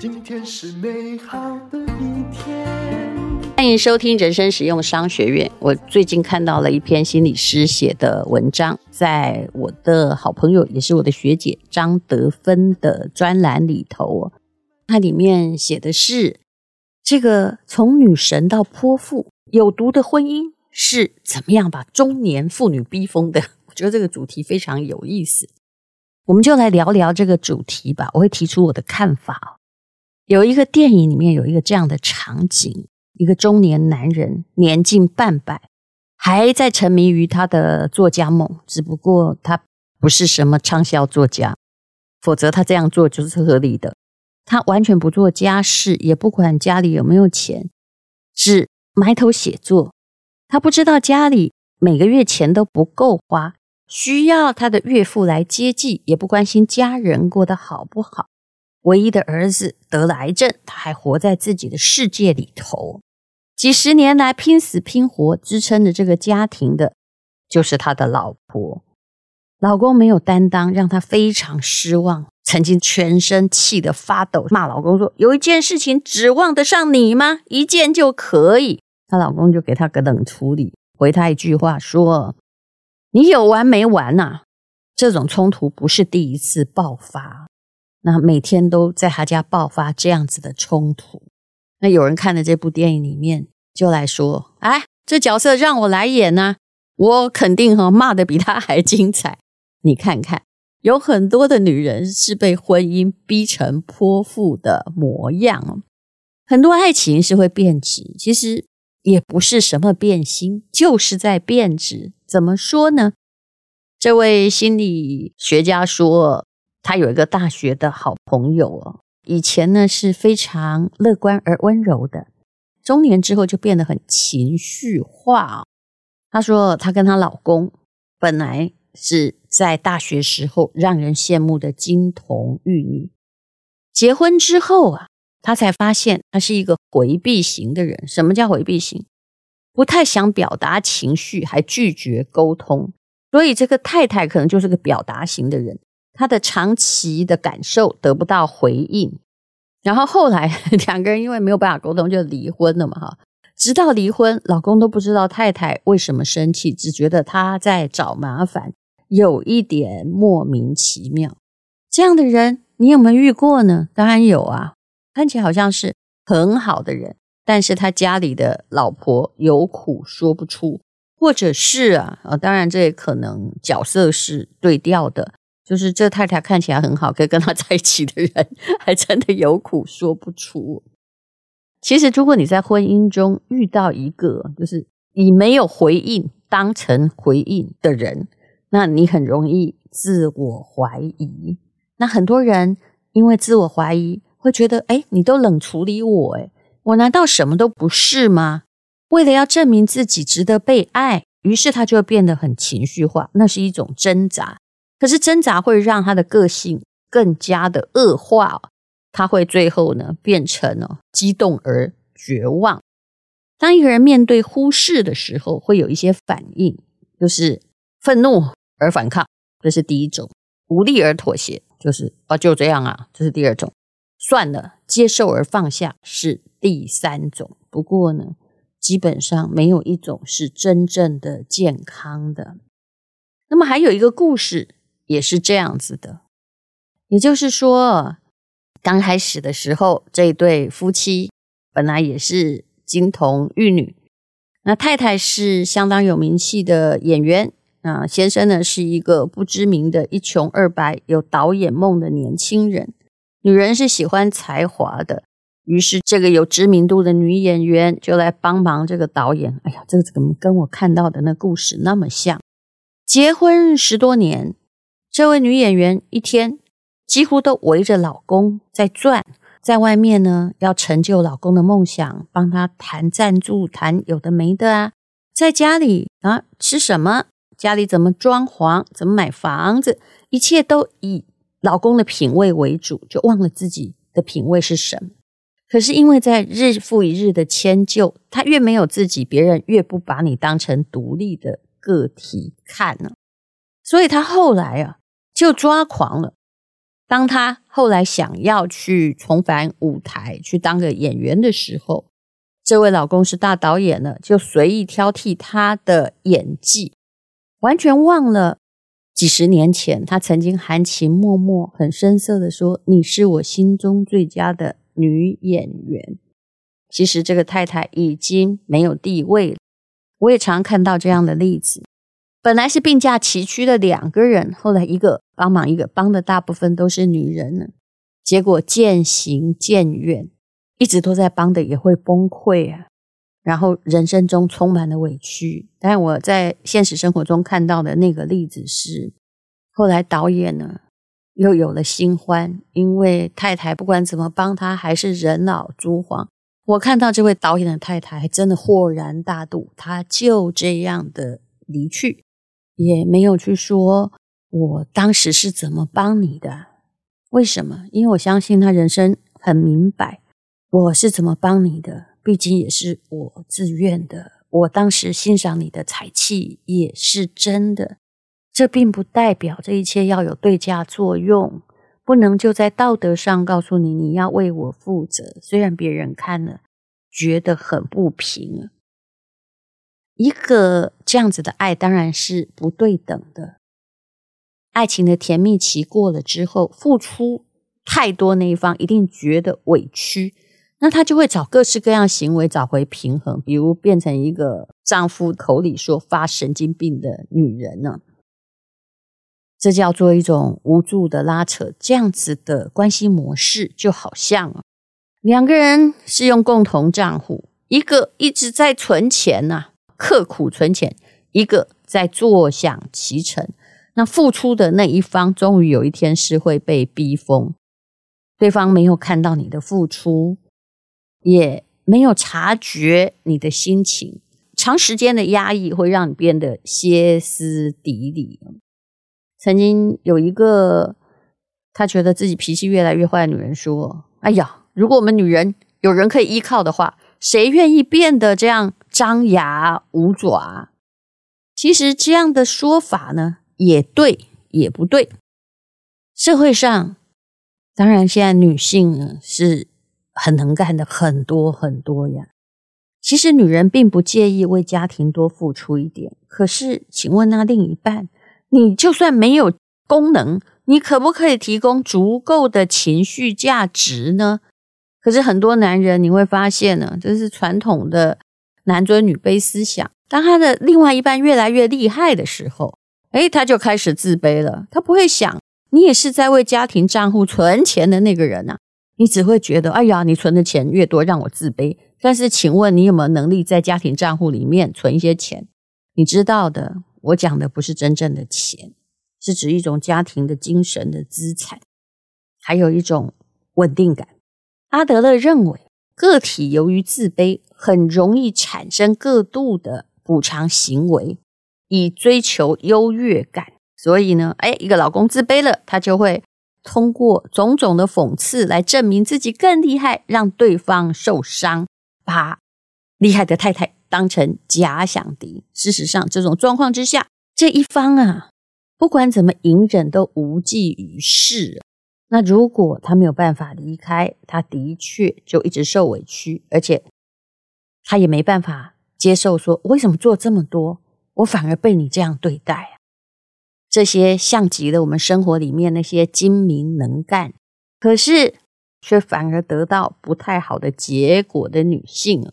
今天是美好的一天。欢迎收听人生实用商学院。我最近看到了一篇心理师写的文章，在我的好朋友也是我的学姐张德芬的专栏里头，它里面写的是这个从女神到泼妇，有毒的婚姻是怎么样把中年妇女逼疯的？觉得这个主题非常有意思，我们就来聊聊这个主题吧。我会提出我的看法。有一个电影里面有一个这样的场景：一个中年男人年近半百，还在沉迷于他的作家梦。只不过他不是什么畅销作家，否则他这样做就是合理的。他完全不做家事，也不管家里有没有钱，只埋头写作。他不知道家里每个月钱都不够花，需要他的岳父来接济，也不关心家人过得好不好。唯一的儿子得了癌症，他还活在自己的世界里头。几十年来拼死拼活支撑着这个家庭的，就是他的老婆。老公没有担当，让他非常失望。曾经全身气得发抖，骂老公说：“有一件事情指望得上你吗？一件就可以。”她老公就给她个冷处理，回她一句话说：“你有完没完呐？”这种冲突不是第一次爆发。那每天都在他家爆发这样子的冲突。那有人看了这部电影里面，就来说：“哎，这角色让我来演呢，我肯定哈骂的比他还精彩。你看看，有很多的女人是被婚姻逼成泼妇的模样。很多爱情是会变质，其实也不是什么变心，就是在变质。怎么说呢？这位心理学家说。”他有一个大学的好朋友哦，以前呢是非常乐观而温柔的，中年之后就变得很情绪化。他说，他跟她老公本来是在大学时候让人羡慕的金童玉女，结婚之后啊，他才发现他是一个回避型的人。什么叫回避型？不太想表达情绪，还拒绝沟通。所以这个太太可能就是个表达型的人。她的长期的感受得不到回应，然后后来 两个人因为没有办法沟通就离婚了嘛哈。直到离婚，老公都不知道太太为什么生气，只觉得他在找麻烦，有一点莫名其妙。这样的人你有没有遇过呢？当然有啊，看起来好像是很好的人，但是他家里的老婆有苦说不出，或者是啊啊，当然这也可能角色是对调的。就是这太太看起来很好，可以跟他在一起的人，还真的有苦说不出。其实，如果你在婚姻中遇到一个就是以没有回应当成回应的人，那你很容易自我怀疑。那很多人因为自我怀疑，会觉得：哎，你都冷处理我，哎，我难道什么都不是吗？为了要证明自己值得被爱，于是他就变得很情绪化，那是一种挣扎。可是挣扎会让他的个性更加的恶化，他会最后呢变成哦激动而绝望。当一个人面对忽视的时候，会有一些反应，就是愤怒而反抗，这是第一种；无力而妥协，就是啊就这样啊，这是第二种；算了，接受而放下是第三种。不过呢，基本上没有一种是真正的健康的。那么还有一个故事。也是这样子的，也就是说，刚开始的时候，这对夫妻本来也是金童玉女。那太太是相当有名气的演员，啊先生呢是一个不知名的一穷二白、有导演梦的年轻人。女人是喜欢才华的，于是这个有知名度的女演员就来帮忙这个导演。哎呀，这个怎么跟我看到的那故事那么像？结婚十多年。这位女演员一天几乎都围着老公在转，在外面呢要成就老公的梦想，帮他谈赞助，谈有的没的啊。在家里啊，吃什么？家里怎么装潢？怎么买房子？一切都以老公的品味为主，就忘了自己的品味是什么。可是因为在日复一日的迁就，他越没有自己，别人越不把你当成独立的个体看呢。所以他后来啊。就抓狂了。当他后来想要去重返舞台，去当个演员的时候，这位老公是大导演了，就随意挑剔他的演技，完全忘了几十年前他曾经含情脉脉、很深色的说：“你是我心中最佳的女演员。”其实这个太太已经没有地位了。我也常看到这样的例子。本来是并驾齐驱的两个人，后来一个帮忙，一个帮的大部分都是女人呢。结果渐行渐远，一直都在帮的也会崩溃啊。然后人生中充满了委屈。但我在现实生活中看到的那个例子是，后来导演呢又有了新欢，因为太太不管怎么帮他，还是人老珠黄。我看到这位导演的太太还真的豁然大度，他就这样的离去。也没有去说我当时是怎么帮你的，为什么？因为我相信他人生很明白，我是怎么帮你的，毕竟也是我自愿的。我当时欣赏你的才气也是真的，这并不代表这一切要有对价作用，不能就在道德上告诉你你要为我负责，虽然别人看了觉得很不平。一个这样子的爱当然是不对等的。爱情的甜蜜期过了之后，付出太多那一方一定觉得委屈，那他就会找各式各样行为找回平衡，比如变成一个丈夫口里说发神经病的女人呢。这叫做一种无助的拉扯。这样子的关系模式就好像两个人是用共同账户，一个一直在存钱呐、刻苦存钱，一个在坐享其成。那付出的那一方，终于有一天是会被逼疯。对方没有看到你的付出，也没有察觉你的心情。长时间的压抑会让你变得歇斯底里。曾经有一个，她觉得自己脾气越来越坏的女人说：“哎呀，如果我们女人有人可以依靠的话。”谁愿意变得这样张牙舞爪？其实这样的说法呢，也对，也不对。社会上，当然现在女性是很能干的，很多很多呀。其实女人并不介意为家庭多付出一点，可是，请问那另一半，你就算没有功能，你可不可以提供足够的情绪价值呢？可是很多男人你会发现呢，这是传统的男尊女卑思想。当他的另外一半越来越厉害的时候，诶，他就开始自卑了。他不会想，你也是在为家庭账户存钱的那个人啊，你只会觉得，哎呀，你存的钱越多，让我自卑。但是，请问你有没有能力在家庭账户里面存一些钱？你知道的，我讲的不是真正的钱，是指一种家庭的精神的资产，还有一种稳定感。阿德勒认为，个体由于自卑，很容易产生过度的补偿行为，以追求优越感。所以呢，哎，一个老公自卑了，他就会通过种种的讽刺来证明自己更厉害，让对方受伤，把厉害的太太当成假想敌。事实上，这种状况之下，这一方啊，不管怎么隐忍，都无济于事。那如果他没有办法离开，他的确就一直受委屈，而且他也没办法接受说，我为什么做这么多，我反而被你这样对待啊？这些像极了我们生活里面那些精明能干，可是却反而得到不太好的结果的女性。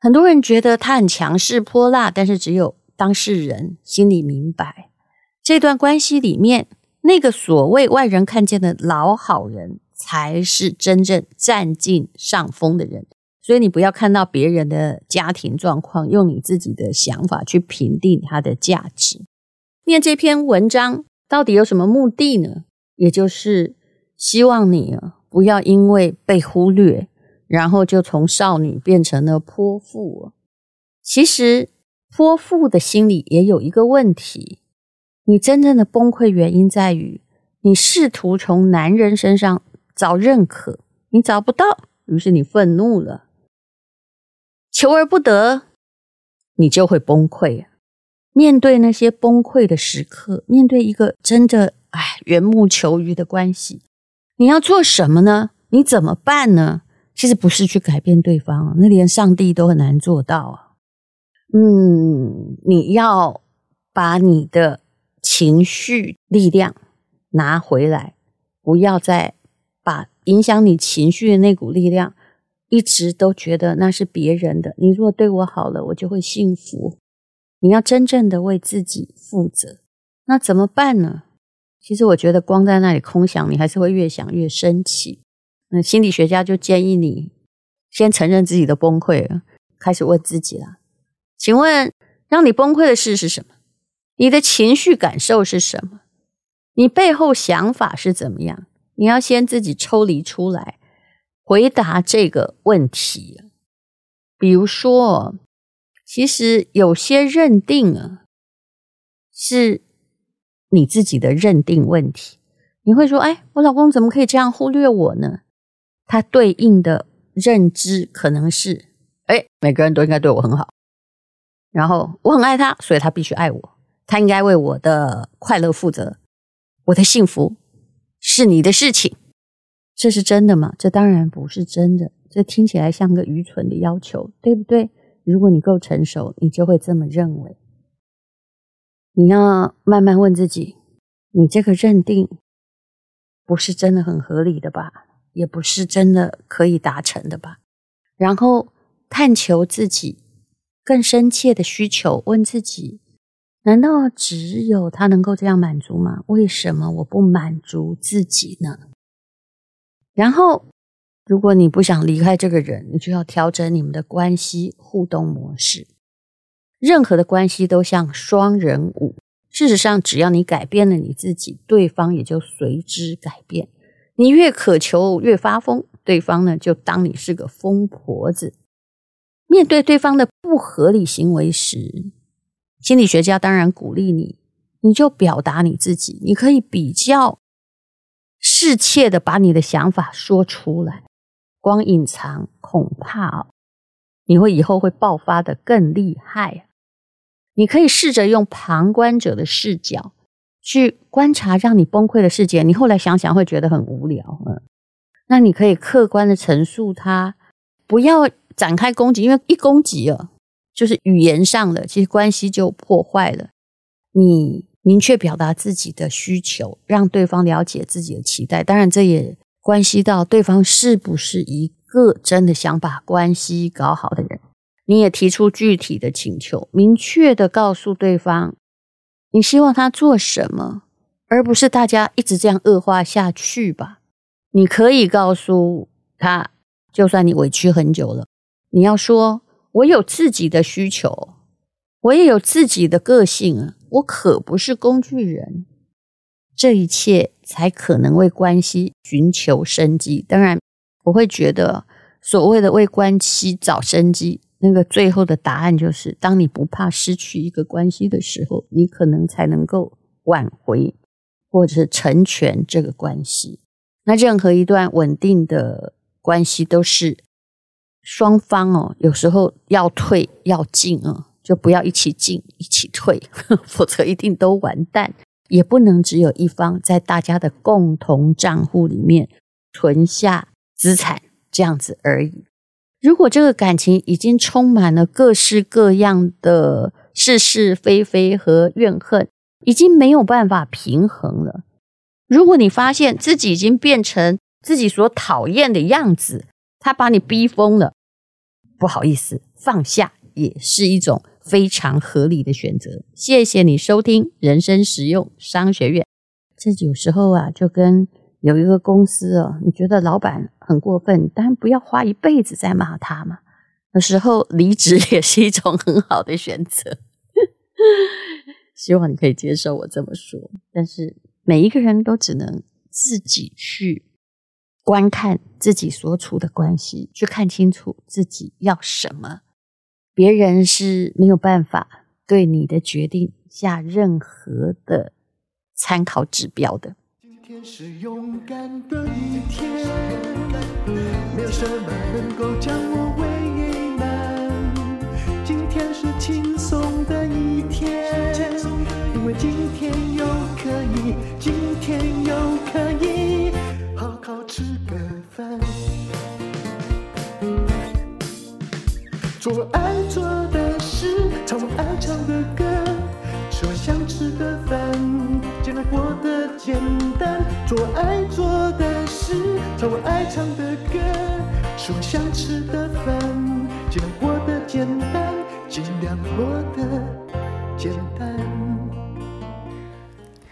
很多人觉得他很强势泼辣，但是只有当事人心里明白，这段关系里面。那个所谓外人看见的老好人，才是真正占尽上风的人。所以你不要看到别人的家庭状况，用你自己的想法去评定他的价值。念这篇文章到底有什么目的呢？也就是希望你，不要因为被忽略，然后就从少女变成了泼妇。其实泼妇的心里也有一个问题。你真正的崩溃原因在于，你试图从男人身上找认可，你找不到，于是你愤怒了，求而不得，你就会崩溃。面对那些崩溃的时刻，面对一个真的哎，缘木求鱼的关系。你要做什么呢？你怎么办呢？其实不是去改变对方，那连上帝都很难做到啊。嗯，你要把你的情绪力量拿回来，不要再把影响你情绪的那股力量，一直都觉得那是别人的。你如果对我好了，我就会幸福。你要真正的为自己负责，那怎么办呢？其实我觉得光在那里空想，你还是会越想越生气。那心理学家就建议你先承认自己的崩溃了，开始问自己了。请问，让你崩溃的事是什么？你的情绪感受是什么？你背后想法是怎么样？你要先自己抽离出来，回答这个问题。比如说，其实有些认定啊，是你自己的认定问题。你会说：“哎，我老公怎么可以这样忽略我呢？”他对应的认知可能是：“哎，每个人都应该对我很好。”然后我很爱他，所以他必须爱我。他应该为我的快乐负责。我的幸福是你的事情，这是真的吗？这当然不是真的。这听起来像个愚蠢的要求，对不对？如果你够成熟，你就会这么认为。你要慢慢问自己：你这个认定不是真的很合理的吧？也不是真的可以达成的吧？然后探求自己。更深切的需求，问自己：难道只有他能够这样满足吗？为什么我不满足自己呢？然后，如果你不想离开这个人，你就要调整你们的关系互动模式。任何的关系都像双人舞，事实上，只要你改变了你自己，对方也就随之改变。你越渴求，越发疯，对方呢，就当你是个疯婆子。面对对方的不合理行为时，心理学家当然鼓励你，你就表达你自己。你可以比较适切的把你的想法说出来，光隐藏恐怕你会以后会爆发的更厉害。你可以试着用旁观者的视角去观察让你崩溃的事件，你后来想想会觉得很无聊。嗯，那你可以客观的陈述它，不要。展开攻击，因为一攻击啊，就是语言上的，其实关系就破坏了。你明确表达自己的需求，让对方了解自己的期待。当然，这也关系到对方是不是一个真的想把关系搞好的人。你也提出具体的请求，明确的告诉对方你希望他做什么，而不是大家一直这样恶化下去吧。你可以告诉他，就算你委屈很久了。你要说，我有自己的需求，我也有自己的个性啊，我可不是工具人。这一切才可能为关系寻求生机。当然，我会觉得所谓的为关系找生机，那个最后的答案就是：当你不怕失去一个关系的时候，你可能才能够挽回或者是成全这个关系。那任何一段稳定的关系都是。双方哦，有时候要退要进啊，就不要一起进一起退，否则一定都完蛋。也不能只有一方在大家的共同账户里面存下资产这样子而已。如果这个感情已经充满了各式各样的是是非非和怨恨，已经没有办法平衡了。如果你发现自己已经变成自己所讨厌的样子，他把你逼疯了。不好意思，放下也是一种非常合理的选择。谢谢你收听人生实用商学院。这有时候啊，就跟有一个公司哦，你觉得老板很过分，但不要花一辈子在骂他嘛。有时候离职也是一种很好的选择。希望你可以接受我这么说，但是每一个人都只能自己去。观看自己所处的关系，去看清楚自己要什么。别人是没有办法对你的决定下任何的参考指标的。天是勇敢的一天没有什么能够将我为难。今天是轻松的一天因为今天又可以今天又可以好好吃个饭。说 说做爱做的事，唱我爱唱的歌，吃我想吃的饭，尽量过得简单，尽量过得简单。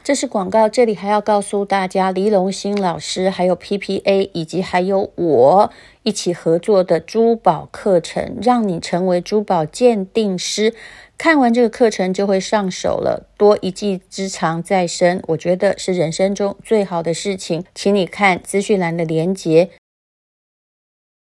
这是广告，这里还要告诉大家，黎龙兴老师还有 PPA 以及还有我一起合作的珠宝课程，让你成为珠宝鉴定师。看完这个课程就会上手了，多一技之长在身，我觉得是人生中最好的事情。请你看资讯栏的连接。